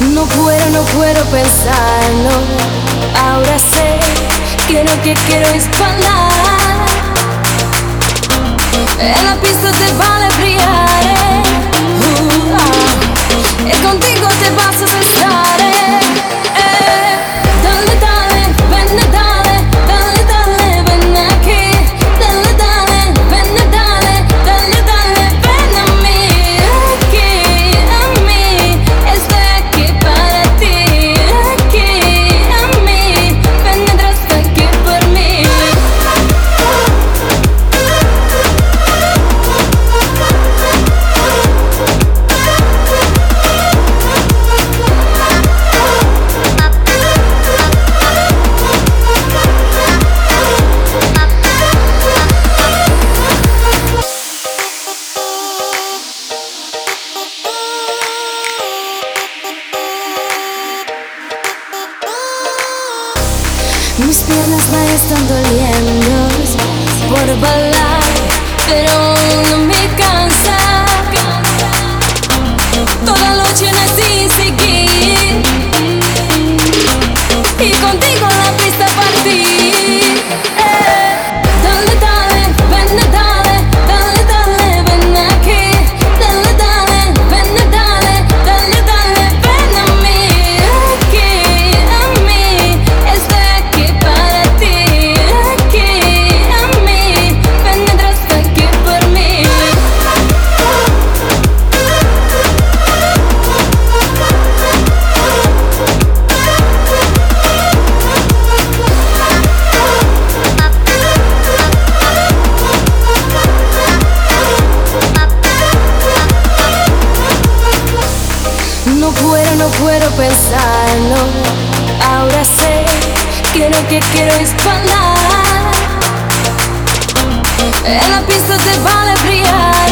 No puedo, no puedo pensarlo. Ahora sé que lo que quiero es bailar. En la pista Mis piernas me están doliendo por volar, pero fuera no puedo pensarlo. Ahora sé que lo que quiero es bailar. En la pista se vale brillar.